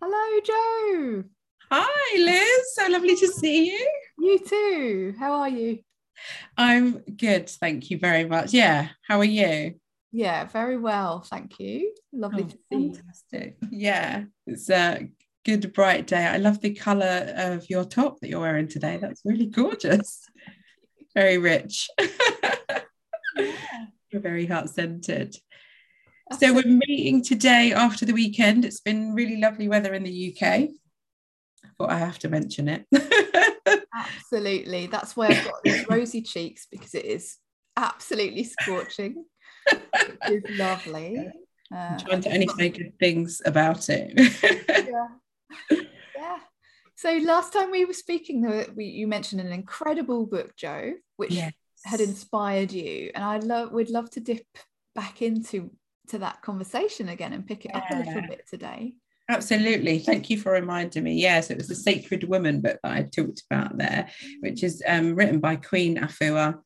Hello, Jo. Hi, Liz. So lovely to see you. You too. How are you? I'm good. Thank you very much. Yeah. How are you? Yeah, very well. Thank you. Lovely oh, to see fantastic. you. Yeah. It's a good, bright day. I love the colour of your top that you're wearing today. That's really gorgeous. very rich. yeah. You're very heart centered. So we're meeting today after the weekend. It's been really lovely weather in the UK. I thought I have to mention it. absolutely. That's why I've got these rosy cheeks because it is absolutely scorching. it is lovely. Uh, I'm trying to only say good things about it. yeah. yeah. So last time we were speaking, we, you mentioned an incredible book, Jo, which yes. had inspired you, and I love. We'd love to dip back into to that conversation again and pick it yeah. up a little bit today. Absolutely. Thank you for reminding me. Yes, it was the Sacred Woman book that I talked about there, which is um, written by Queen Afua.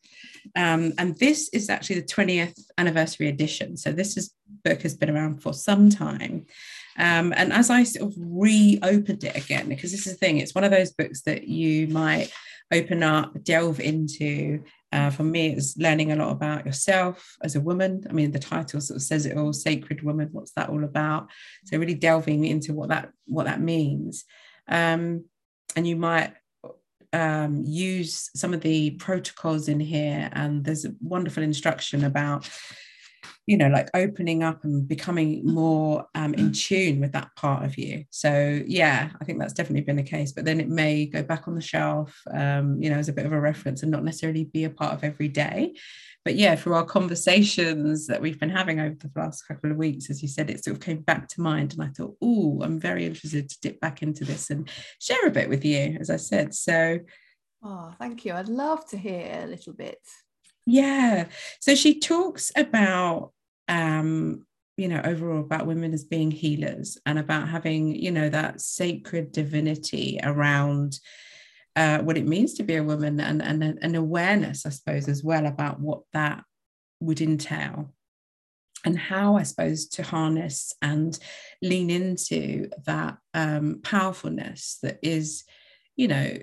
Um, and this is actually the 20th anniversary edition. So this is, book has been around for some time. Um, and as I sort of reopened it again, because this is the thing, it's one of those books that you might open up, delve into, uh, for me, it's learning a lot about yourself as a woman. I mean, the title sort of says it all: "Sacred Woman." What's that all about? So, really delving into what that what that means, um, and you might um, use some of the protocols in here. And there's a wonderful instruction about you know like opening up and becoming more um, in tune with that part of you. So yeah i think that's definitely been the case but then it may go back on the shelf um, you know as a bit of a reference and not necessarily be a part of every day. But yeah through our conversations that we've been having over the last couple of weeks as you said it sort of came back to mind and i thought oh i'm very interested to dip back into this and share a bit with you as i said. So oh thank you. I'd love to hear a little bit yeah. So she talks about, um, you know, overall about women as being healers and about having, you know, that sacred divinity around uh, what it means to be a woman and, and an awareness, I suppose, as well about what that would entail and how I suppose to harness and lean into that um, powerfulness that is, you know,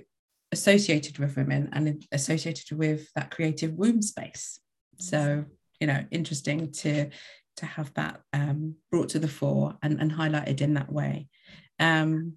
associated with women and associated with that creative womb space. So, you know, interesting to to have that um, brought to the fore and, and highlighted in that way. Um,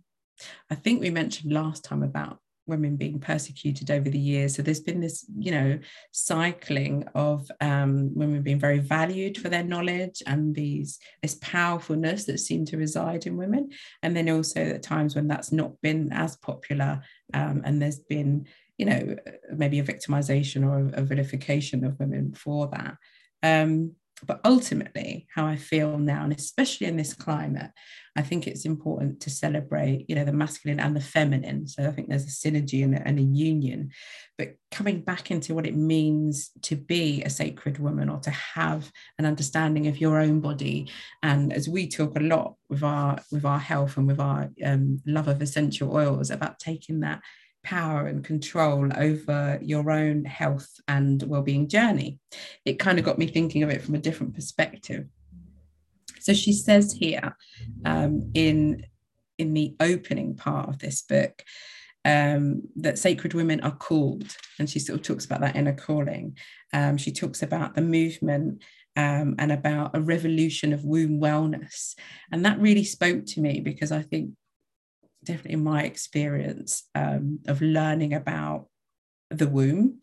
I think we mentioned last time about women being persecuted over the years. So there's been this, you know, cycling of um, women being very valued for their knowledge and these this powerfulness that seemed to reside in women. And then also at times when that's not been as popular um, and there's been, you know, maybe a victimization or a, a vilification of women for that. Um, but ultimately, how I feel now, and especially in this climate, I think it's important to celebrate, you know, the masculine and the feminine. So I think there's a synergy and a, and a union. But coming back into what it means to be a sacred woman or to have an understanding of your own body, and as we talk a lot with our with our health and with our um, love of essential oils about taking that power and control over your own health and well-being journey. It kind of got me thinking of it from a different perspective. So she says here um, in in the opening part of this book um, that sacred women are called, and she sort of talks about that inner calling. Um, she talks about the movement um, and about a revolution of womb wellness, and that really spoke to me because I think definitely my experience um, of learning about the womb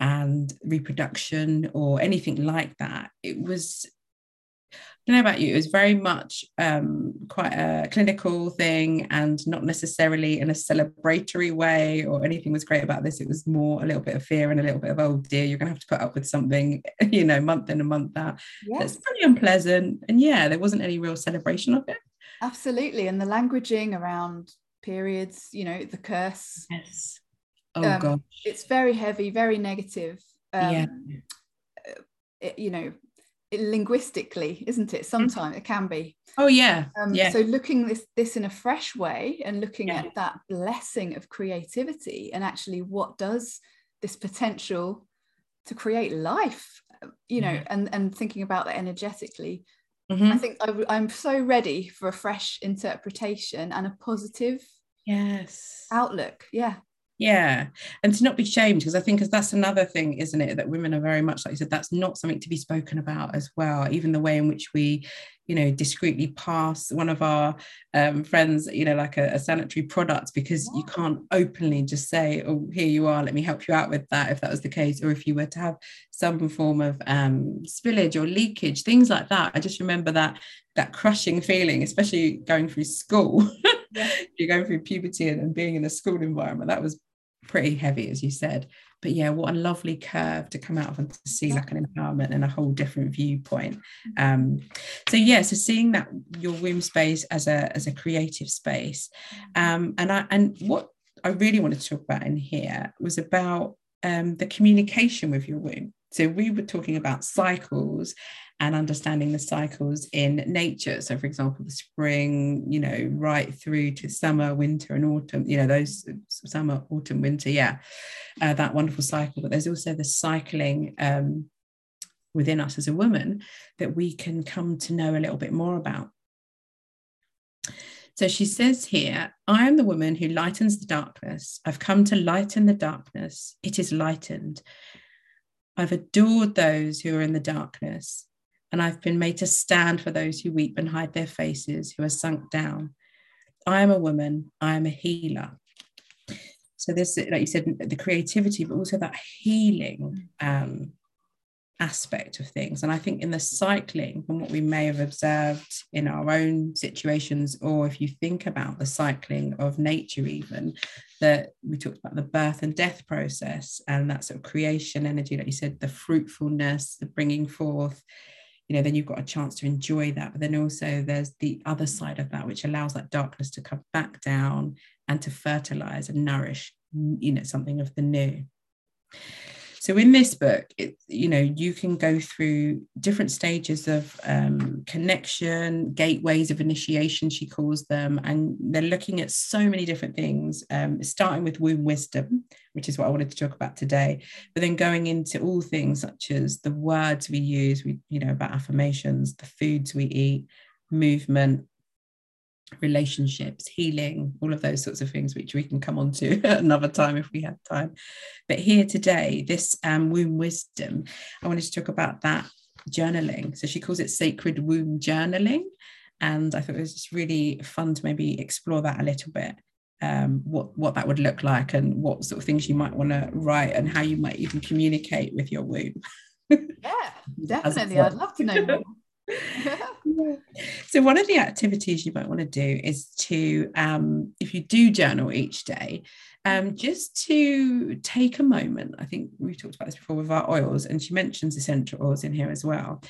and reproduction or anything like that, it was I don't know about you, it was very much um, quite a clinical thing and not necessarily in a celebratory way or anything was great about this. It was more a little bit of fear and a little bit of, oh dear, you're going to have to put up with something, you know, month in and month out. Yes. It's pretty unpleasant. And yeah, there wasn't any real celebration of it. Absolutely. And the languaging around periods, you know, the curse. Yes. Oh, um, God. It's very heavy, very negative. Um, yeah. It, you know, linguistically, isn't it? Sometimes it can be. Oh yeah. Um, yeah. So looking this this in a fresh way and looking yeah. at that blessing of creativity and actually what does this potential to create life, you know, yeah. and and thinking about that energetically, Mm-hmm. I think I, am so ready for a fresh interpretation and a positive yes outlook. Yeah. Yeah. And to not be shamed, because I think because that's another thing, isn't it? That women are very much like you said, that's not something to be spoken about as well. Even the way in which we, you know, discreetly pass one of our um, friends, you know, like a, a sanitary product, because you can't openly just say, oh, here you are, let me help you out with that, if that was the case, or if you were to have some form of um, spillage or leakage, things like that. I just remember that that crushing feeling, especially going through school. Yeah. You're going through puberty and, and being in a school environment. That was pretty heavy, as you said. But yeah, what a lovely curve to come out of and to see like an empowerment and a whole different viewpoint. Um, so yeah, so seeing that your womb space as a as a creative space, um, and I and what I really wanted to talk about in here was about um, the communication with your womb. So we were talking about cycles and understanding the cycles in nature. So, for example, the spring, you know, right through to summer, winter, and autumn, you know, those summer, autumn, winter, yeah, uh, that wonderful cycle. But there's also the cycling um, within us as a woman that we can come to know a little bit more about. So she says here, I am the woman who lightens the darkness. I've come to lighten the darkness. It is lightened. I've adored those who are in the darkness, and I've been made to stand for those who weep and hide their faces, who are sunk down. I am a woman, I am a healer. So this, like you said, the creativity, but also that healing um, aspect of things. And I think in the cycling, from what we may have observed in our own situations, or if you think about the cycling of nature, even that we talked about the birth and death process and that sort of creation energy, like you said, the fruitfulness, the bringing forth. You know, then you've got a chance to enjoy that. But then also there's the other side of that, which allows that darkness to come back down and to fertilize and nourish, you know, something of the new. So in this book, it, you know, you can go through different stages of um, connection, gateways of initiation, she calls them, and they're looking at so many different things, um, starting with womb wisdom, which is what I wanted to talk about today, but then going into all things such as the words we use, we, you know, about affirmations, the foods we eat, movement, relationships, healing, all of those sorts of things, which we can come on to another time if we have time. But here today, this um, womb wisdom, I wanted to talk about that journaling. So she calls it sacred womb journaling. And I thought it was just really fun to maybe explore that a little bit. Um, what what that would look like and what sort of things you might want to write and how you might even communicate with your womb. yeah, definitely. I'd love to know more. so one of the activities you might want to do is to um, if you do journal each day um, just to take a moment i think we talked about this before with our oils and she mentions essential oils in here as well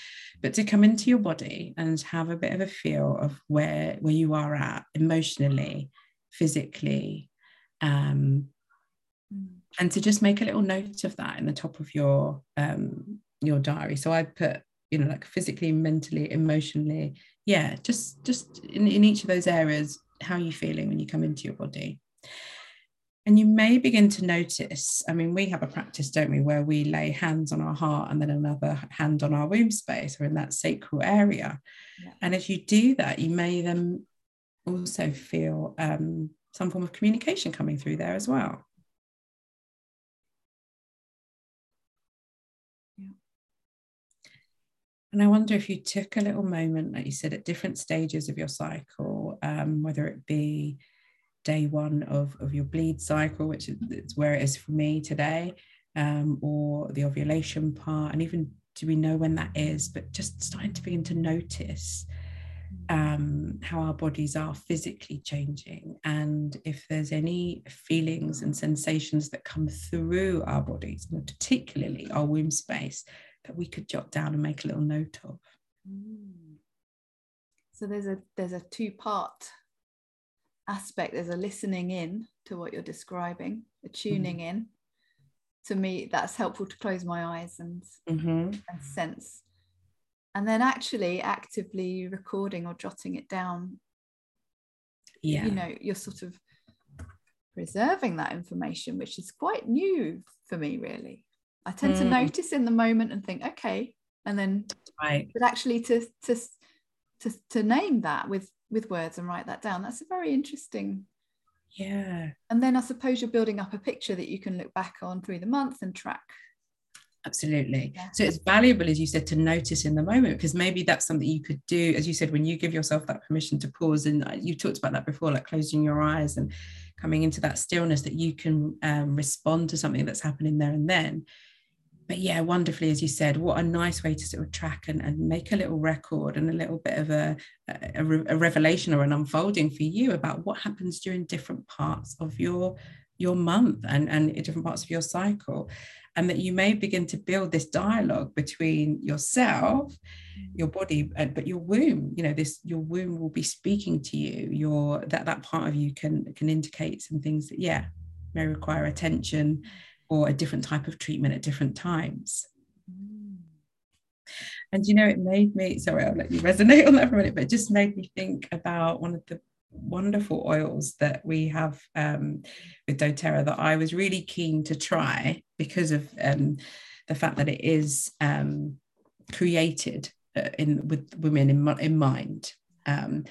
but to come into your body and have a bit of a feel of where where you are at emotionally physically um, mm. and to just make a little note of that in the top of your um, your diary so i put you know like physically mentally emotionally. Yeah just just in, in each of those areas how are you feeling when you come into your body? And you may begin to notice i mean we have a practice don't we where we lay hands on our heart and then another hand on our womb space or in that sacral area. Yeah. and as you do that you may then also feel um, some form of communication coming through there as well And I wonder if you took a little moment, like you said, at different stages of your cycle, um, whether it be day one of, of your bleed cycle, which is where it is for me today, um, or the ovulation part, and even do we know when that is, but just starting to begin to notice um, how our bodies are physically changing and if there's any feelings and sensations that come through our bodies, particularly our womb space, that we could jot down and make a little note of. Mm. So there's a there's a two part aspect. There's a listening in to what you're describing, a tuning mm. in. To me, that's helpful to close my eyes and mm-hmm. and sense. And then actually actively recording or jotting it down. Yeah. You know, you're sort of preserving that information, which is quite new for me, really. I tend mm. to notice in the moment and think, okay, and then right. but actually to to to, to name that with with words and write that down that's a very interesting yeah and then i suppose you're building up a picture that you can look back on through the month and track absolutely yeah. so it's valuable as you said to notice in the moment because maybe that's something you could do as you said when you give yourself that permission to pause and uh, you talked about that before like closing your eyes and coming into that stillness that you can um, respond to something that's happening there and then but yeah wonderfully as you said what a nice way to sort of track and, and make a little record and a little bit of a, a, a revelation or an unfolding for you about what happens during different parts of your your month and, and different parts of your cycle. And that you may begin to build this dialogue between yourself your body but your womb. You know this your womb will be speaking to you. Your that that part of you can can indicate some things that yeah may require attention or a different type of treatment at different times and you know it made me sorry i'll let you resonate on that for a minute but it just made me think about one of the wonderful oils that we have um, with doTERRA that I was really keen to try because of um, the fact that it is um, created uh, in with women in, in mind. Um,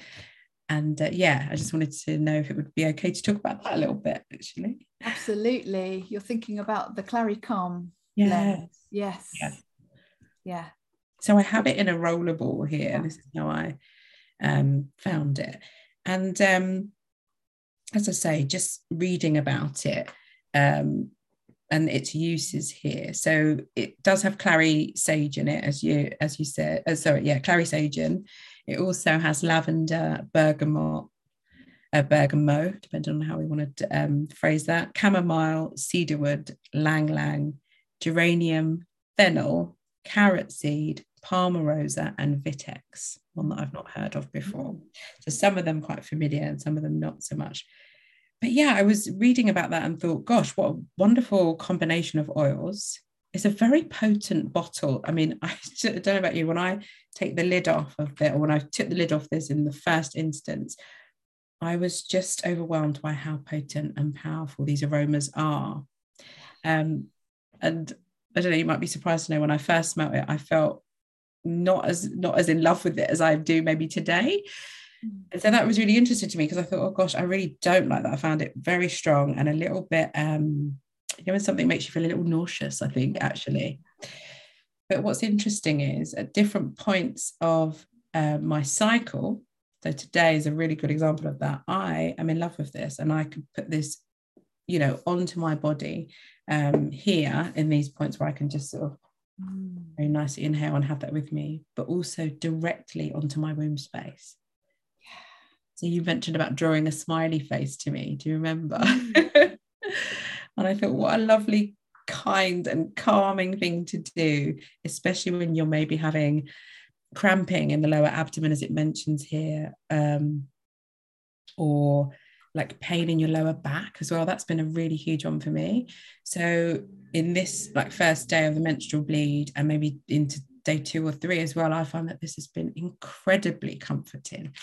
and uh, yeah, I just wanted to know if it would be okay to talk about that a little bit, actually. Absolutely. You're thinking about the Clary Calm. Yeah. Yes. Yeah. Yeah. So I have it in a rollerball here. This is how I um, found it. And um, as I say, just reading about it um, and its uses here. So it does have clary sage in it, as you as you said. Uh, sorry, yeah, clary sage in. It also has lavender, bergamot, uh, bergamot, depending on how we want to um, phrase that, chamomile, cedarwood, ylang ylang, geranium, fennel, carrot seed, palmarosa, and vitex one that I've not heard of before. So some of them quite familiar and some of them not so much. But yeah, I was reading about that and thought, gosh, what a wonderful combination of oils. It's a very potent bottle. I mean, I don't know about you, when I take the lid off of it, or when I took the lid off this in the first instance, I was just overwhelmed by how potent and powerful these aromas are. Um, and I don't know, you might be surprised to know when I first smelled it, I felt not as not as in love with it as I do maybe today. Mm. And so that was really interesting to me because I thought, oh gosh, I really don't like that. I found it very strong and a little bit um, you know, when something makes you feel a little nauseous, I think actually. But what's interesting is at different points of uh, my cycle, so today is a really good example of that. I am in love with this and I could put this, you know, onto my body um, here in these points where I can just sort of Mm. Very nice inhale and have that with me, but also directly onto my womb space. So you mentioned about drawing a smiley face to me. Do you remember? And I thought, what a lovely, kind, and calming thing to do, especially when you're maybe having cramping in the lower abdomen, as it mentions here, um, or like pain in your lower back as well. That's been a really huge one for me. So in this like first day of the menstrual bleed and maybe into day two or three as well, I find that this has been incredibly comforting.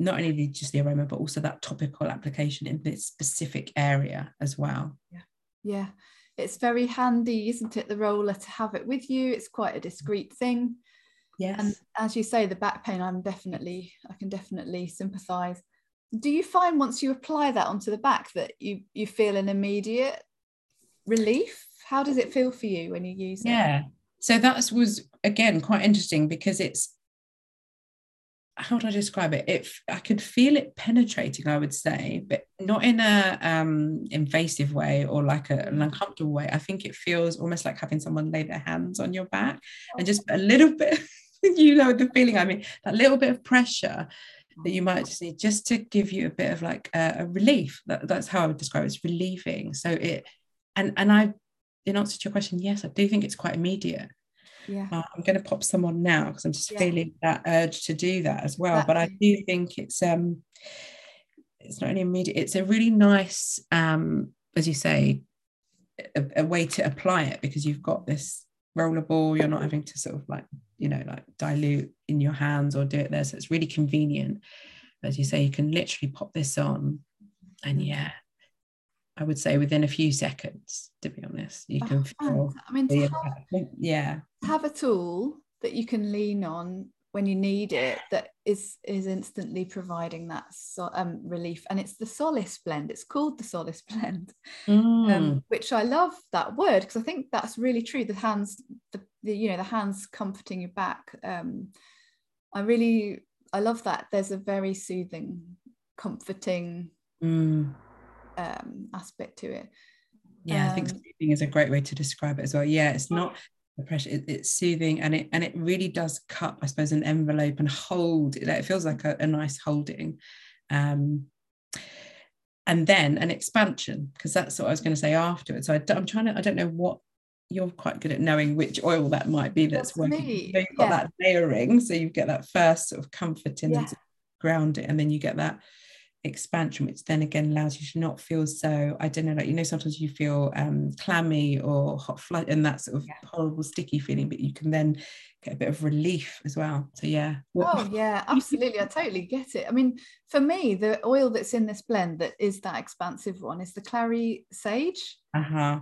Not only just the aroma, but also that topical application in this specific area as well. Yeah. Yeah. It's very handy, isn't it? The roller to have it with you. It's quite a discreet thing. Yes. And as you say, the back pain, I'm definitely, I can definitely sympathize do you find once you apply that onto the back that you you feel an immediate relief how does it feel for you when you use it yeah so that was again quite interesting because it's how do I describe it? If I could feel it penetrating, I would say, but not in a um, invasive way or like a, an uncomfortable way. I think it feels almost like having someone lay their hands on your back and just a little bit, you know, the feeling. I mean, that little bit of pressure that you might just need just to give you a bit of like a, a relief. That, that's how I would describe it. It's relieving. So it, and and I, in answer to your question, yes, I do think it's quite immediate. Yeah. Uh, I'm going to pop some on now because I'm just yeah. feeling that urge to do that as well. But I do think it's um, it's not only immediate. It's a really nice, um, as you say, a, a way to apply it because you've got this rollerball. You're not having to sort of like you know like dilute in your hands or do it there so it's really convenient as you say you can literally pop this on and yeah I would say within a few seconds, to be honest, you can oh, feel. I mean, have, yeah, have a tool that you can lean on when you need it that is is instantly providing that so, um, relief and it's the solace blend it's called the solace blend Mm. um, which I love that word because I think that's really true the hands the, the you know the hands comforting your back um, I really I love that there's a very soothing comforting Mm. Um, aspect to it Yeah, I think Um, soothing is a great way to describe it as well. Yeah, it's not the pressure; it, it's soothing, and it and it really does cut, I suppose, an envelope and hold. It, it feels like a, a nice holding, um, and then an expansion because that's what I was going to say afterwards. So I, am trying to. I don't know what you're quite good at knowing which oil that might be that's, That's working. me, So you've got yeah. that layering, so you get that first sort of comforting Yeah. and ground it, and then you get that expansion, which then again allows you to not feel so, I don't know, like you know, sometimes you feel um clammy or hot flush and that sort of Yeah. horrible sticky feeling, but you can then get a bit of relief as well. So yeah. What- Oh yeah, absolutely. I totally get it. I mean, for me, the oil that's in this blend that is that expansive one is the clary sage uh-huh.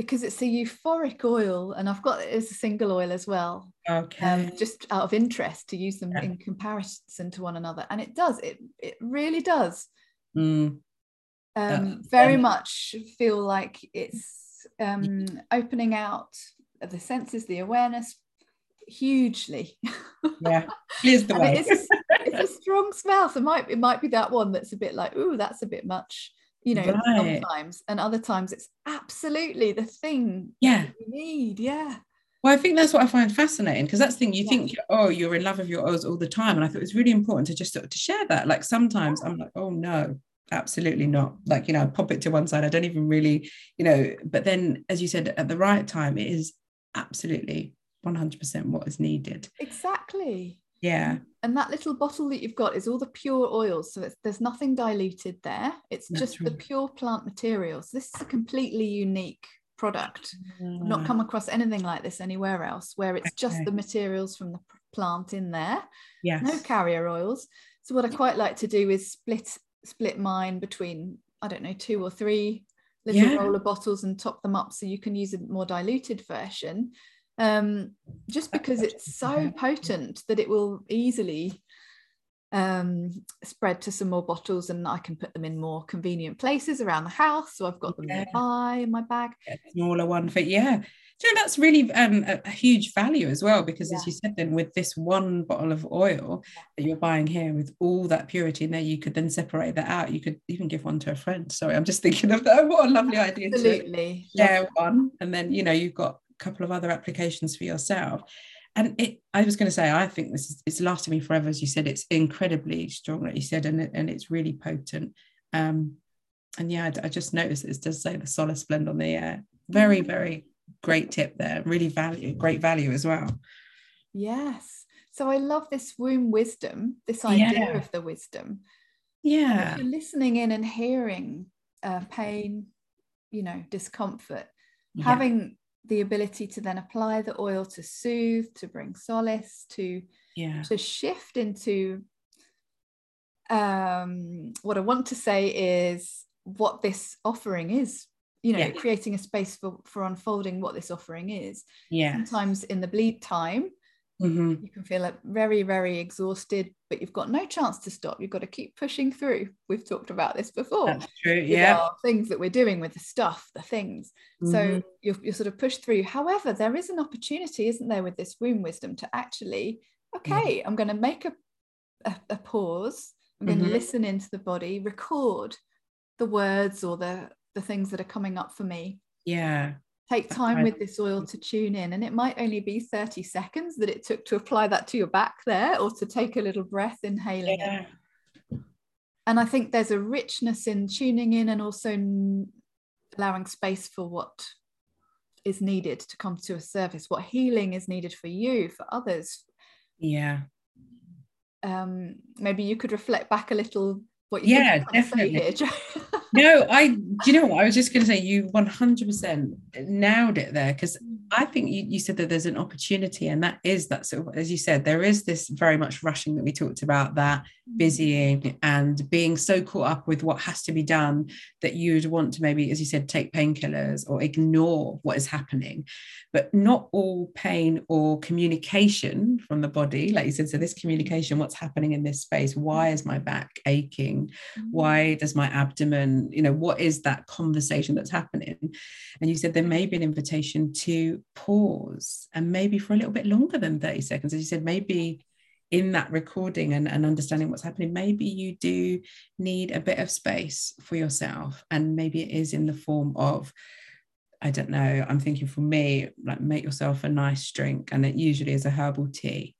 Because it's a euphoric oil, and I've got it as a single oil as well, Okay. um, just out of interest to use them Yeah. in comparison to one another, and it does. It it really does. Mm, Um, very um, much feel like it's um, opening out the senses, the awareness, hugely. yeah. The way. it is a, it's a strong smell so it might it might be that one that's a bit like ooh that's a bit much you know Right. sometimes and other times it's absolutely the thing yeah. you need yeah Well, I think that's what I find fascinating because that's the thing you Yeah. think, oh, you're in love with your oils all the time. And I thought it was really important to just sort of to share that. Like sometimes I'm like, oh no, absolutely not. Like, you know, I pop it to one side. I don't even really, you know, but then as you said, at the right time, it is absolutely 100% what is needed. exactly Yeah. And that little bottle that you've got is all the pure oils so it's, there's nothing diluted there it's just the pure plant materials this is a completely unique product I've not come across anything like this anywhere else where it's just the materials from the plant in there yes. no carrier oils. So what I quite like to do is split split mine between I don't know two or three little Yeah. roller bottles and top them up so you can use a more diluted version. Um, just because it's so potent that it will easily um, spread to some more bottles and I can put them in more convenient places around the house. So I've got them Yeah. nearby in my bag. a smaller one for yeah so that's really um, a, a huge value as well because as you said then with this one bottle of oil that you're buying here with all that purity in there you could then separate that out you could even give one to a friend sorry i'm just thinking of that what a lovely idea to Absolutely. share one and then you know you've got couple of other applications for yourself and it i was going to say i think this is it's lasted me forever as you said it's incredibly strong like you said and, it, and it's really potent um and yeah i, I just noticed it does say the solace blend on the uh, very very great tip there really value great value as well Yes. So I love this womb wisdom, this idea Yeah. of the wisdom. yeah If you're listening in and hearing uh, pain, you know, discomfort, yeah. having the ability to then apply the oil to soothe, to bring solace, to yeah to shift into um, what I want to say is what this offering is. You know, Yeah. creating a space for for unfolding what this offering is. yeah Sometimes in the bleed time, Mhm. you can feel like very very exhausted but you've got no chance to stop. You've got to keep pushing through. We've talked about this before. That's true yeah. things that we're doing with the stuff the things. Mhm. so you're, you're sort of pushed through. However there is an opportunity isn't there with this womb wisdom to actually okay i'm going to make a, a, a pause. I'm going to listen into the body record the words or the the things that are coming up for me. Yeah take time with this oil to tune in and it might only be 30 seconds that it took to apply that to your back there or to take a little breath inhaling it. Yeah. And i think there's a richness in tuning in and also allowing space for what is needed to come to a service what healing is needed for you for others. Yeah. Um maybe you could reflect back a little what you Yeah, think I'm trying to say definitely. no i do you know what? I was just going to say you 100% nailed it there because I think you, you said that there's an opportunity, and that is that sort of, as you said, there is this very much rushing that we talked about that mm. busying and being so caught up with what has to be done that you would want to maybe, as you said, take painkillers or ignore what is happening. But not all pain or communication from the body, like you said, so this communication, what's happening in this space? Why is my back aching? Mm. Why does my abdomen, you know, what is that conversation that's happening? And you said there may be an invitation to pause and maybe for a little bit longer than 30 seconds. As you said, maybe in that recording and, and understanding what's happening, maybe you do need a bit of space for yourself. And maybe it is in the form of, I don't know, I'm thinking for me, like make yourself a nice drink. And it usually is a herbal tea.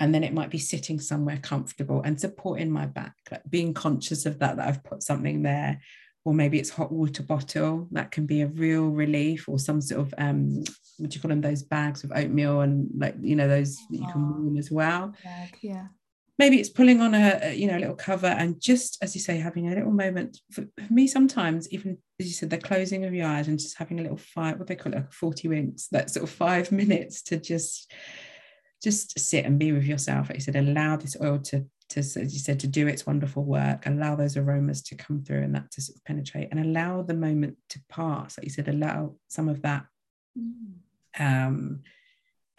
And then it might be sitting somewhere comfortable and supporting my back, like being conscious of that, that I've put something there or maybe it's hot water bottle that can be a real relief or some sort of um what do you call them those bags of oatmeal and like you know those that you can warm as well. yeah. Maybe it's pulling on a, you know a little cover and just as you say having a little moment for, for, me sometimes even as you said the closing of your eyes and just having a little five what they call it like 40 winks that sort of five minutes to just just sit and be with yourself. Like you said allow this oil to to, as you said, to do its wonderful work, allow those aromas to come through and that to sort of penetrate and allow the moment to pass. Like you said, allow some of that, mm. um,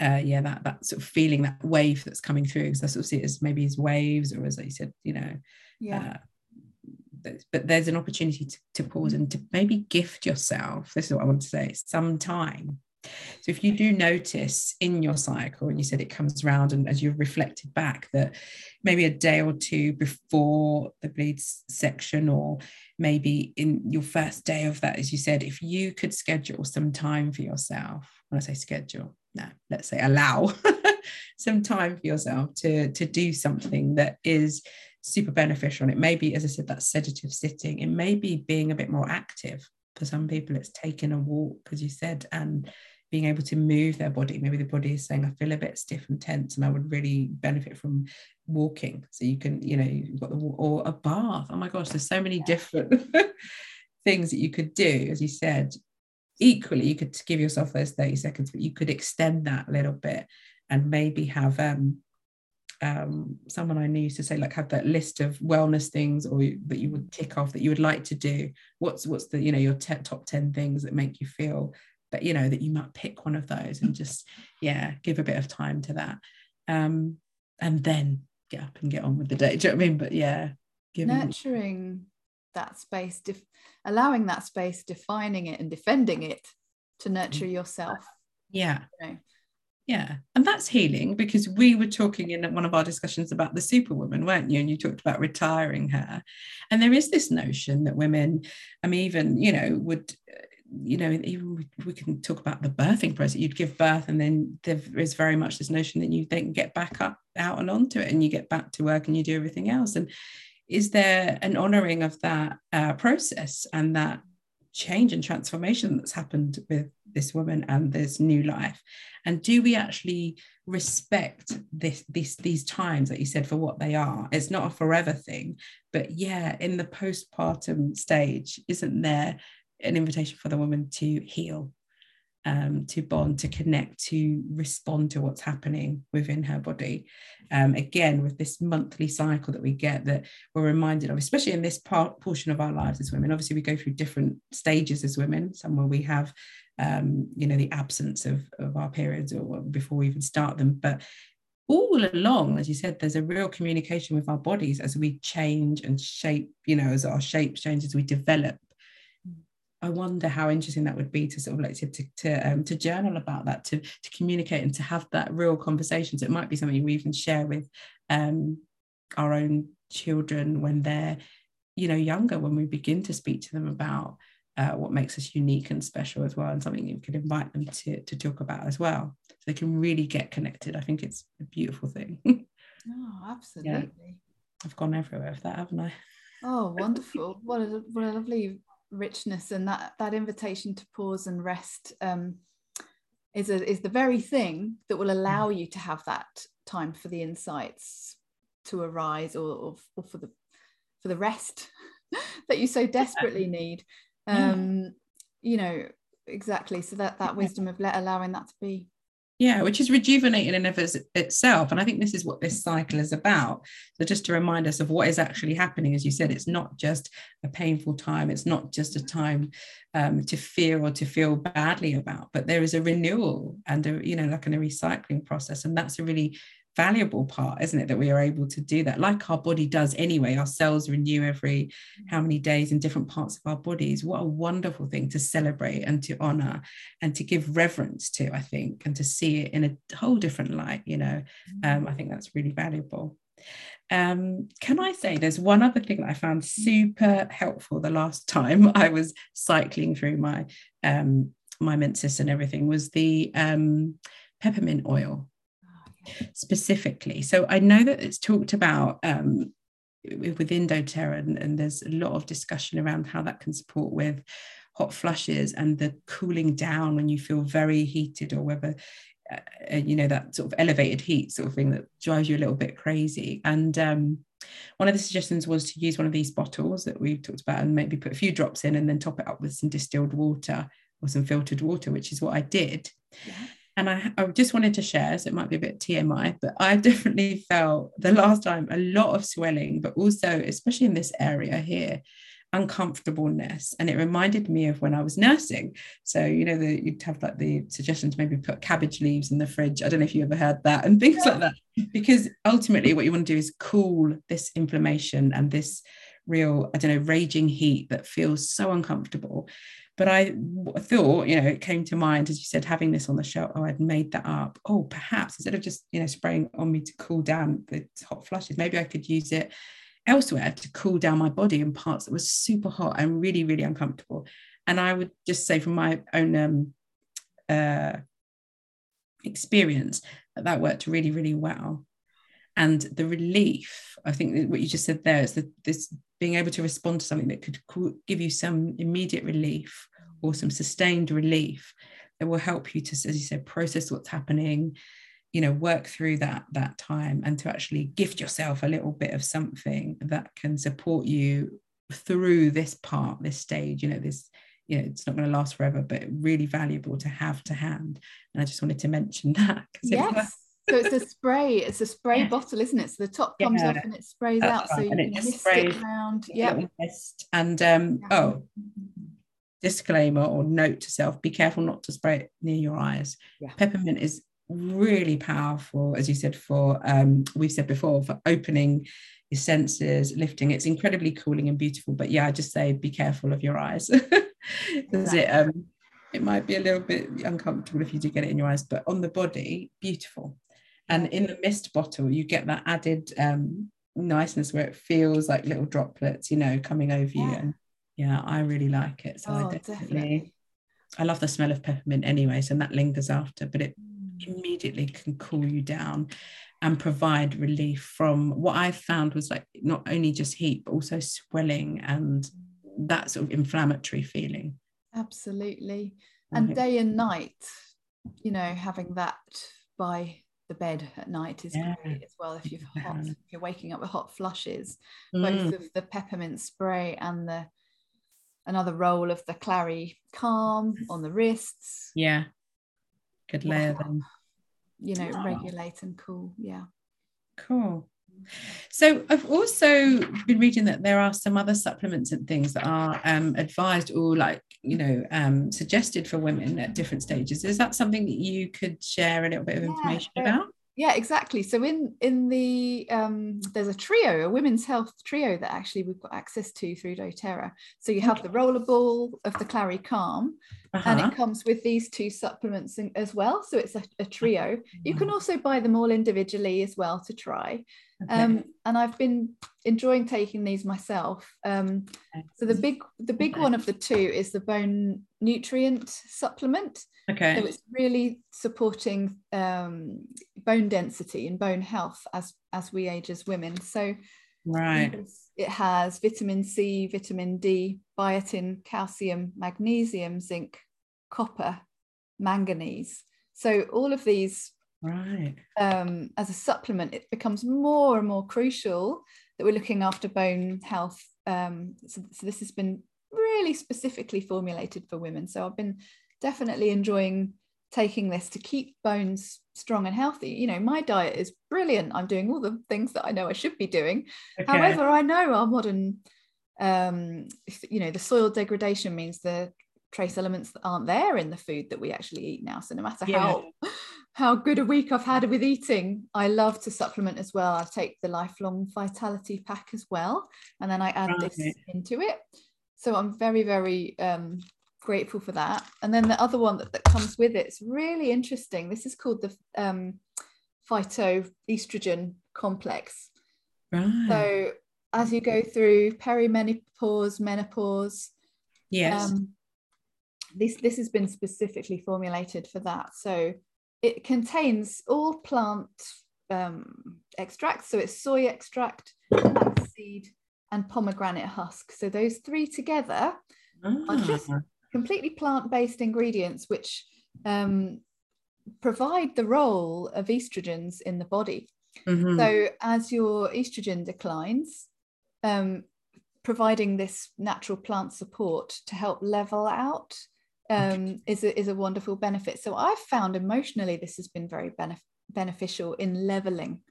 uh, yeah, that that sort of feeling, that wave that's coming through. Because I sort of see it as maybe as waves, or as I said, you know, yeah. Uh, but there's an opportunity to, to pause and to maybe gift yourself. This is what I want to say. Some time so if you do notice in your cycle, and you said it comes around, and as you've reflected back, that maybe a day or two before the bleed section, or maybe in your first day of that, as you said, if you could schedule some time for yourself, when I say schedule, no, let's say allow some time for yourself to, to do something that is super beneficial. And it may be, as I said, that sedative sitting, it may be being a bit more active. For some people, it's taking a walk, as you said, and being able to move their body. Maybe the body is saying, I feel a bit stiff and tense, and I would really benefit from walking. So you can, you know, you've got the or a bath. Oh my gosh, there's so many different things that you could do, as you said. Equally, you could give yourself those 30 seconds, but you could extend that a little bit and maybe have um um, someone I knew used to say like have that list of wellness things or that you would tick off that you would like to do. What's what's the you know your te- top ten things that make you feel but you know that you might pick one of those and just yeah give a bit of time to that. Um and then get up and get on with the day. Do you know what I mean? But yeah giving... nurturing that space def- allowing that space defining it and defending it to nurture yourself. Yeah. You know? yeah. And that's healing because we were talking in one of our discussions about the superwoman weren't you? And you talked about retiring her. And there is this notion that women i mean even you know would you know, even we can talk about the birthing process. You'd give birth, and then there is very much this notion that you then get back up out and onto it, and you get back to work and you do everything else. And is there an honoring of that uh, process and that change and transformation that's happened with this woman and this new life? And do we actually respect this, this these times that you said for what they are? It's not a forever thing, but yeah, in the postpartum stage, isn't there an invitation for the woman to heal, um, to bond, to connect, to respond to what's happening within her body. Um, again, with this monthly cycle that we get that we're reminded of, especially in this part portion of our lives as women. Obviously, we go through different stages as women. Some where we have, um, you know, the absence of, of our periods or before we even start them, but all along, as you said, there's a real communication with our bodies as we change and shape, you know, as our shapes change, as we develop I wonder how interesting that would be to sort of like to to, to, um, to journal about that, to to communicate and to have that real conversations. It might be something we even share with um, our own children when they're, you know, younger, when we begin to speak to them about uh, what makes us unique and special as well, and something you could invite them to to talk about as well, so they can really get connected. I think it's a beautiful thing. oh, absolutely. Yeah. I've gone everywhere with that, haven't I? Oh, wonderful! what a what a lovely richness and that that invitation to pause and rest um, is a, is the very thing that will allow you to have that time for the insights to arise or, or, or for the for the rest that you so desperately need. Um, you know exactly. So that that wisdom of let allowing that to be yeah which is rejuvenating in of itself. And i think this is what this cycle is about. So just to remind us of what is actually happening as you said it's not just a painful time. It's not just a time um, to fear or to feel badly about but there is a renewal and a you know like in a recycling process. And that's a really valuable part, isn't it? That we are able to do that, like our body does anyway. Our cells renew every how many days in different parts of our bodies. What a wonderful thing to celebrate and to honor and to give reverence to, I think, and to see it in a whole different light. You know, um, I think that's really valuable. Um, can I say there's one other thing that I found super helpful the last time I was cycling through my um, my menses and everything was the um, peppermint oil specifically. So I know that it's talked about um, within doTERRA, and, and there's a lot of discussion around how that can support with hot flushes and the cooling down when you feel very heated or whether uh, uh, you know that sort of elevated heat sort of thing that drives you a little bit crazy. And um, one of the suggestions was to use one of these bottles that we've talked about and maybe put a few drops in and then top it up with some distilled water or some filtered water which is what i did. Yeah and I, I just wanted to share, so it might be a bit TMI, but I definitely felt the last time a lot of swelling, but also, especially in this area here, uncomfortableness. And it reminded me of when I was nursing. So, you know, the, you'd have like the suggestion to maybe put cabbage leaves in the fridge. I don't know if you ever heard that and things like that. Because ultimately, what you want to do is cool this inflammation and this real, I don't know, raging heat that feels so uncomfortable. But I thought, you know, it came to mind as you said, having this on the shelf. Oh, I'd made that up. Oh, perhaps instead of just, you know, spraying on me to cool down the hot flushes, maybe I could use it elsewhere to cool down my body in parts that were super hot and really, really uncomfortable. And I would just say from my own um, uh, experience that that worked really, really well. And the relief, I think what you just said there is that this being able to respond to something that could give you some immediate relief or some sustained relief that will help you to, as you said, process what's happening, you know, work through that that time and to actually gift yourself a little bit of something that can support you through this part, this stage, you know, this you know it's not going to last forever but really valuable to have to hand. And i just wanted to mention that yes so it's a spray it's a spray yeah. bottle isn't it so the top comes yeah. off and it sprays That's out right. so you and can mist it around yeah and um yeah. oh disclaimer or note to self be careful not to spray it near your eyes peppermint is really powerful as you said for um we've said before for opening your senses lifting it's incredibly cooling and beautiful but yeah i just say be careful of your eyes because it um it might be a little bit uncomfortable if you do get it in your eyes but on the body beautiful and in the mist bottle you get that added um, niceness where it feels like little droplets you know coming over yeah. you and yeah i really like it so oh, I definitely, definitely, i love the smell of peppermint anyway so that lingers after but it mm. immediately can cool you down and provide relief from what i found was like not only just heat but also swelling and that sort of inflammatory feeling. Absolutely. And day and night you know having that by the bed at night is yeah. great as well if you've hot if you're waking up with hot flushes. Mm. both of the peppermint spray and the another roll of the clary calm on the wrists. Yeah. Could layer them you know regulate and cool. Yeah. Cool so I've also been reading that there are some other supplements and things that are um, advised or like you know um, suggested for women at different stages. Is that something that you could share a little bit of information yeah, about? Yeah, exactly. So in in the um, there's a trio, a women's health trio that actually we've got access to through doTERRA. So you have okay. the rollerball of the Clary Calm, uh-huh. and it uh-huh. comes with these two supplements as well. So it's a, a trio. You can also buy them all individually as well to try. Okay. Um, and I've been enjoying taking these myself. Um, so the big the big okay. one of the two is the bone nutrient supplement. Okay. So it's really supporting um, bone density and bone health as as we age as women. So right. It has vitamin C, vitamin D, biotin, calcium, magnesium, zinc, copper, manganese. So all of these right um, as a supplement it becomes more and more crucial that we're looking after bone health um, so, so, this has been really specifically formulated for women so i've been definitely enjoying taking this to keep bones strong and healthy. You know, my diet is brilliant. I'm doing all the things that I know I should be doing. Okay. However, I know our modern, um, you know, the soil degradation means the trace elements that aren't there in the food that we actually eat now. So no matter yeah. how how good a week I've had with eating, I love to supplement as well. I take the lifelong vitality pack as well, and then I add right. this into it. So I'm very, very um, grateful for that. And then the other one that, that comes with it is really interesting. This is called the um, phytoestrogen complex. Right. So as you go through perimenopause, menopause, yes, um, this this has been specifically formulated for that. So it contains all plant um, extracts. So it's soy extract, seed, and pomegranate husk. So those three together ah. are just completely plant-based ingredients which um, provide the role of estrogens in the body. Mm-hmm. So as your estrogen declines, um, providing this natural plant support to help level out um, is, a, is a wonderful benefit. So I've found emotionally this has been very benef- beneficial in leveling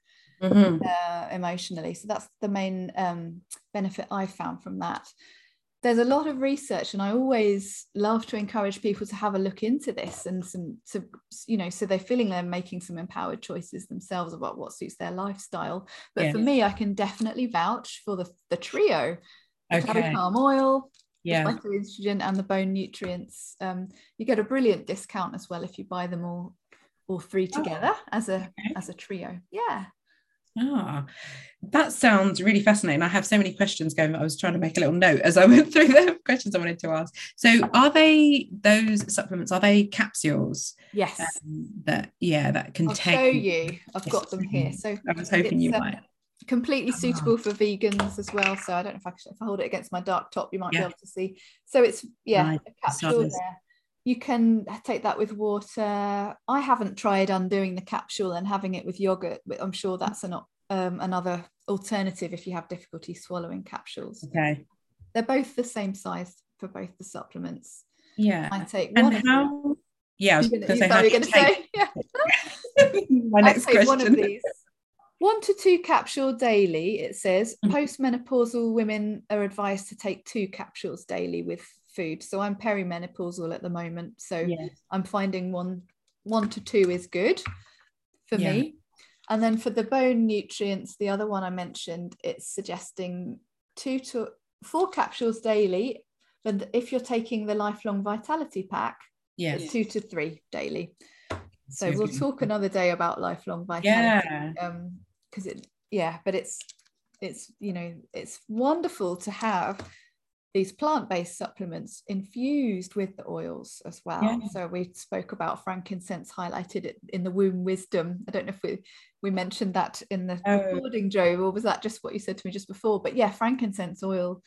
mm-hmm. uh, emotionally. So that's the main um, benefit I've found from that there's a lot of research and i always love to encourage people to have a look into this and some so you know so they're feeling they're making some empowered choices themselves about what suits their lifestyle but yeah. for me i can definitely vouch for the the trio okay. palm oil yeah the estrogen and the bone nutrients um, you get a brilliant discount as well if you buy them all all three oh, together oh. as a okay. as a trio yeah Ah, that sounds really fascinating. I have so many questions going. I was trying to make a little note as I went through the questions I wanted to ask. So, are they those supplements? Are they capsules? Yes. Um, that yeah, that contain. I'll show you. I've got them here. So I was hoping you um, might. Completely ah. suitable for vegans as well. So I don't know if I if I hold it against my dark top, you might yeah. be able to see. So it's yeah, right. a capsule there you can take that with water. I haven't tried undoing the capsule and having it with yogurt, but I'm sure that's an, um, another alternative if you have difficulty swallowing capsules. Okay. They're both the same size for both the supplements. Yeah. I take and one. How, yeah, I was going to say, how you take... say? Yeah. My next question. One of these. One to two capsule daily, it says. Mm-hmm. Postmenopausal women are advised to take two capsules daily with food. So I'm perimenopausal at the moment. So yes. I'm finding one one to two is good for yeah. me. And then for the bone nutrients, the other one I mentioned, it's suggesting two to four capsules daily. But if you're taking the lifelong vitality pack, yes. it's two to three daily. So, we'll talk another day about lifelong vitality. Yeah. Um, because it yeah, but it's it's you know it's wonderful to have these plant-based supplements infused with the oils as well. Yeah. So we spoke about frankincense highlighted it in the womb wisdom. I don't know if we we mentioned that in the oh. recording, Jo, or was that just what you said to me just before? But yeah, frankincense oil.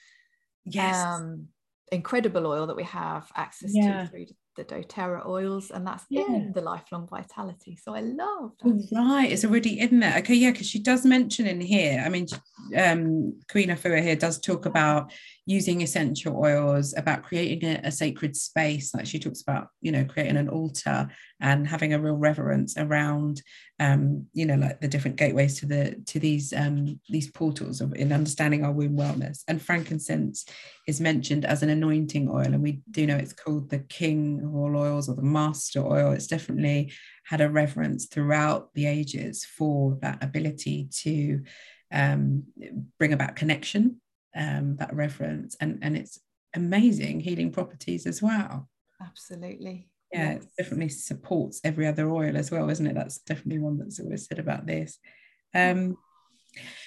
Yes. Um, incredible oil that we have access yeah. to through the doTERRA oils and that's yeah. in the lifelong vitality so i love that. right it's already in there okay yeah because she does mention in here i mean um queen afua here does talk about using essential oils about creating a, a, sacred space like she talks about you know creating an altar and having a real reverence around um you know like the different gateways to the to these um these portals of in understanding our womb wellness. And frankincense is mentioned as an anointing oil and we do know it's called the king of all oils or the master oil. It's definitely had a reverence throughout the ages for that ability to um, bring about connection um, that reference. And and it's amazing healing properties as well. Absolutely. Yeah yes. it definitely supports every other oil as well isn't it? That's definitely one that's always said about this. Um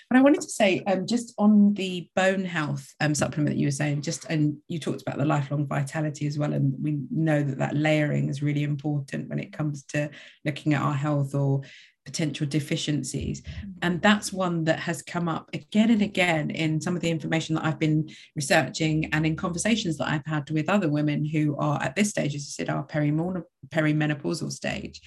but I wanted to say, um, just on the bone health um, supplement that you were saying, just and you talked about the lifelong vitality as well, and we know that that layering is really important when it comes to looking at our health or potential deficiencies. Mm. And that's one that has come up again and again in some of the information that I've been researching and in conversations that I've had with other women who are at this stage, as you said, our perimenopausal stage,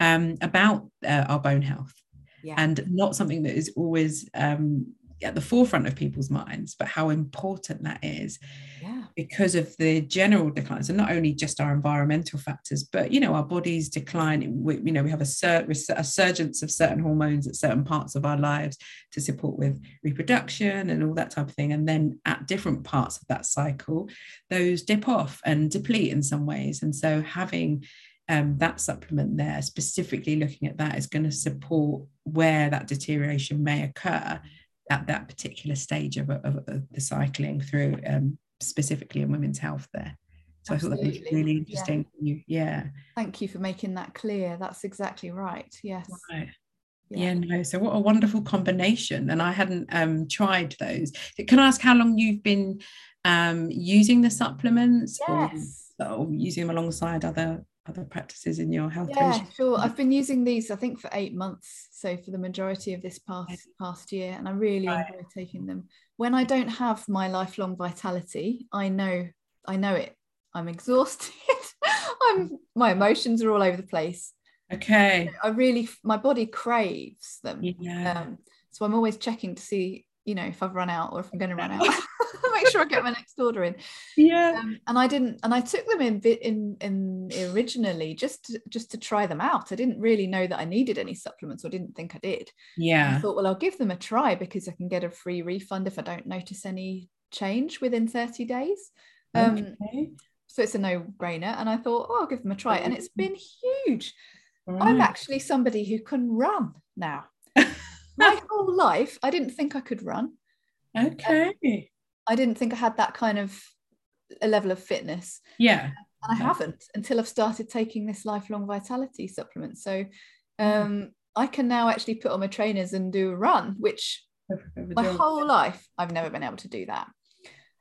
um, about uh, our bone health. Yeah. And not something that is always um, at the forefront of people's minds, but how important that is. Yeah. Because of the general declines, and not only just our environmental factors, but you know, our bodies decline. We, you know, we have a, sur- a surgence of certain hormones at certain parts of our lives to support with reproduction and all that type of thing. And then at different parts of that cycle, those dip off and deplete in some ways. And so having um, that supplement there, specifically looking at that, is going to support where that deterioration may occur at that particular stage of, of, of the cycling through um, specifically in women's health there. So Absolutely. I thought that was really interesting. Yeah. yeah. Thank you for making that clear. That's exactly right. Yes. Right. Yeah. yeah. no. So what a wonderful combination. And I hadn't um, tried those. Can I ask how long you've been um, using the supplements yes. or, or using them alongside other other practices in your health? Yeah, sure. I've been using these, I think, for eight months. So for the majority of this past past year, and I really right. enjoy taking them when I don't have my lifelong vitality, I know I know it. I'm exhausted. I'm my emotions are all over the place. Okay. I really my body craves them. Yeah. Um, so I'm always checking to see, you know, if I've run out or if I'm going to run out. Make sure I get my next order in. Yeah. Um, and I didn't, and I took them in in in originally just to, just to try them out. I didn't really know that I needed any supplements, or didn't think I did. Yeah. I thought, well, I'll give them a try because I can get a free refund if I don't notice any change within 30 days. Um, okay. So it's a no brainer. And I thought, oh, I'll give them a try. And it's been huge. Right. I'm actually somebody who can run now. My whole life, I didn't think I could run. Okay. Um, I didn't think I had that kind of a level of fitness. Yeah. And I haven't until I've started taking this lifelong vitality supplement. So um, I can now actually put on my trainers and do a run, which my whole life I've never been able to do that.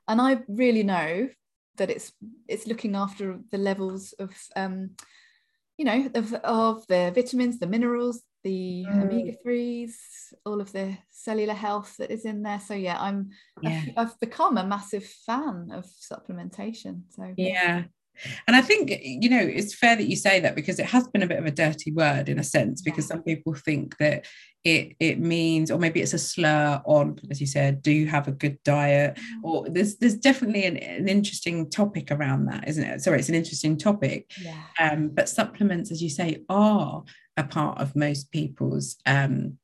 And I really know that it's it's looking after the levels of um, you know of, of the vitamins, the minerals, the mm. omega 3s all of the cellular health that is in there so yeah i'm yeah. I've, I've become a massive fan of supplementation so yeah and I think, you know, it's fair that you say that because it has been a bit of a dirty word in a sense, because some people think that it it means, or maybe it's a slur on, as you said, do you have a good diet? Mm. Or there's there's definitely an, an interesting topic around that, isn't it? Sorry, it's an interesting topic. Yeah. Um, but supplements, as you say, are a part of most people's um,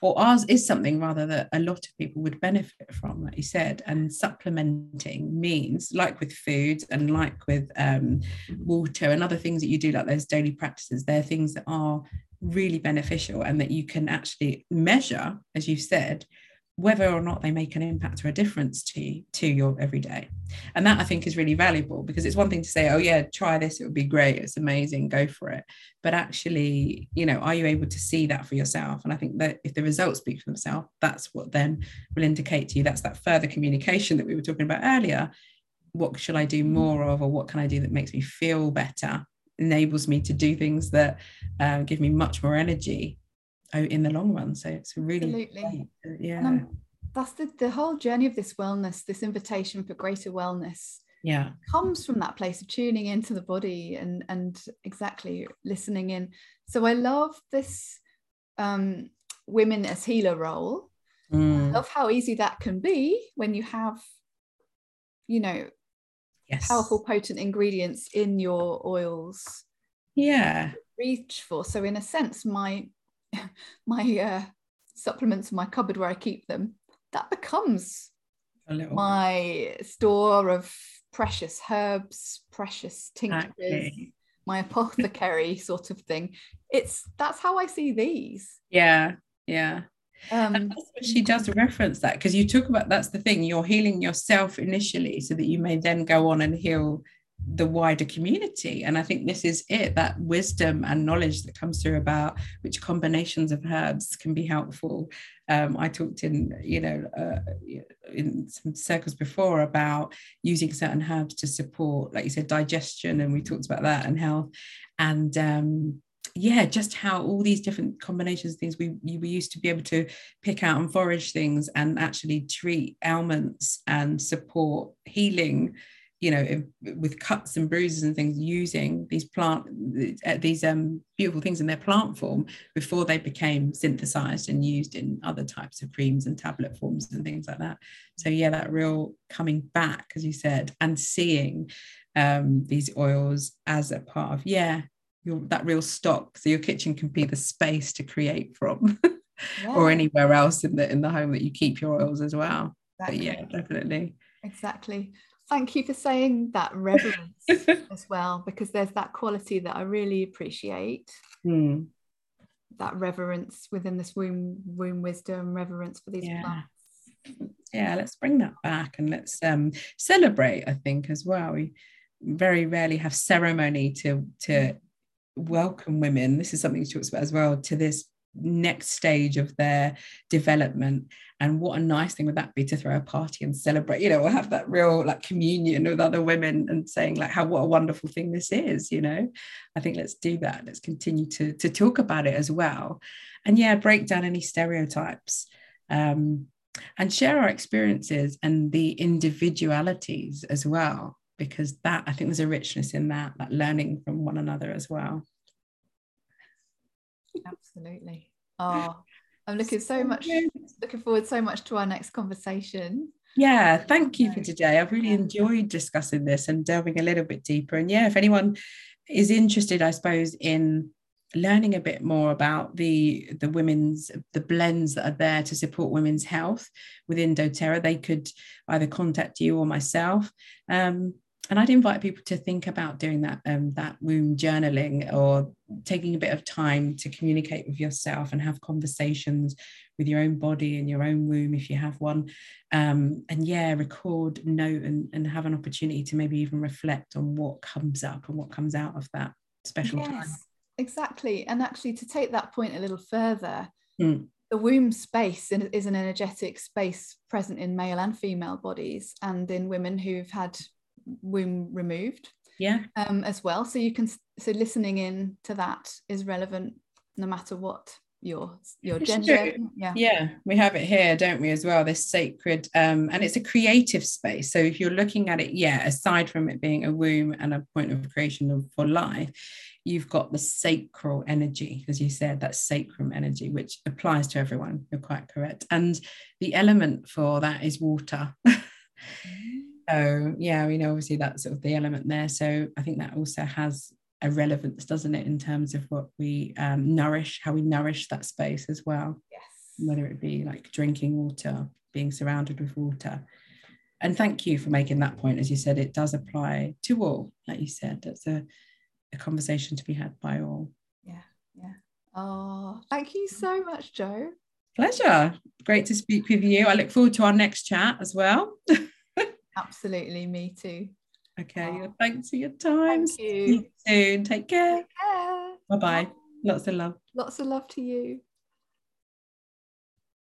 or ours is something rather that a lot of people would benefit from, like you said. And supplementing means, like with food and like with um, water and other things that you do, like those daily practices, they're things that are really beneficial and that you can actually measure, as you said, whether or not they make an impact or a difference to to your everyday. And that i think is really valuable because it's one thing to say oh yeah try this it would be great it's amazing go for it. But actually you know are you able to see that for yourself? And i think that if the results speak for themselves that's what then will indicate to you that's that further communication that we were talking about earlier. What should i do more of or what can i do that makes me feel better enables me to do things that uh, give me much more energy in the long run. So it's really Absolutely. yeah. That's the, the whole journey of this wellness, this invitation for greater wellness. Yeah. Comes from that place of tuning into the body and and exactly listening in. So I love this um, women as healer role. Mm. I love how easy that can be when you have, you know, yes. powerful, potent ingredients in your oils. Yeah. Reach for. So in a sense, my my uh, supplements in my cupboard where I keep them, that becomes my store of precious herbs, precious tinctures, my apothecary sort of thing. It's that's how I see these. Yeah, yeah. Um, she does reference that because you talk about that's the thing you're healing yourself initially so that you may then go on and heal the wider community. And i think this is it that wisdom and knowledge that comes through about which combinations of herbs can be helpful. Um, i talked in you know uh, in some circles before about using certain herbs to support like you said digestion and we talked about that and health. And um, yeah, just how all these different combinations of things we, we used to be able to pick out and forage things and actually treat ailments and support healing you know with cuts and bruises and things using these plant uh, these um beautiful things in their plant form before they became synthesized and used in other types of creams and tablet forms and things like that. So yeah that real coming back as you said and seeing um these oils as a part of yeah your that real stock. So your kitchen can be the space to create from yeah. or anywhere else in the in the home that you keep your oils as well. Exactly. but yeah definitely. Exactly thank you for saying that reverence as well because there's that quality that i really appreciate. Mm. that reverence within this womb womb wisdom reverence for these yeah. plants. Yeah let's bring that back and let's um celebrate i think as well. We very rarely have ceremony to to welcome women. This is something she talks about as well to this next stage of their development. And what a nice thing would that be to throw a party and celebrate you know have that real like communion with other women and saying like how what a wonderful thing this is you know? I think let's do that. Let's continue to to talk about it as well. And yeah break down any stereotypes um, and share our experiences and the individualities as well because that i think there's a richness in that that learning from one another as well Absolutely. Oh, I'm looking so much looking forward so much to our next conversation. Yeah, thank you for today. I've really enjoyed discussing this and delving a little bit deeper. And yeah, if anyone is interested, I suppose, in learning a bit more about the the women's the blends that are there to support women's health within doTERRA they could either contact you or myself um, and I'd invite people to think about doing that um, that womb journaling or taking a bit of time to communicate with yourself and have conversations with your own body and your own womb if you have one. Um, and yeah, record, note, and, and have an opportunity to maybe even reflect on what comes up and what comes out of that special yes, time. Exactly. And actually, to take that point a little further, mm. the womb space is an energetic space present in male and female bodies and in women who've had womb removed yeah. Um as well. So you can so listening in to that is relevant no matter what your your gender. yeah. Yeah we have it here don't we as well this sacred um and it's a creative space. So if you're looking at it yeah aside from it being a womb and a point of creation for life you've got the sacral energy as you said that sacrum energy which applies to everyone. You're quite correct. And the element for that is water. Mm. So yeah, we know obviously that's sort of the element there. So I think that also has a relevance, doesn't it, in terms of what we um, nourish, how we nourish that space as well. Yes. Whether it be like drinking water, being surrounded with water. And thank you for making that point. As you said, it does apply to all, like you said. That's a, a conversation to be had by all. Yeah, yeah. Oh, thank you so much, Jo. Pleasure. Great to speak with you. I look forward to our next chat as well. Absolutely, me too. Okay, oh. thanks for your time. Thank you. See you soon. Take care. Take care. Bye-bye. Lots of love. Lots of love to you.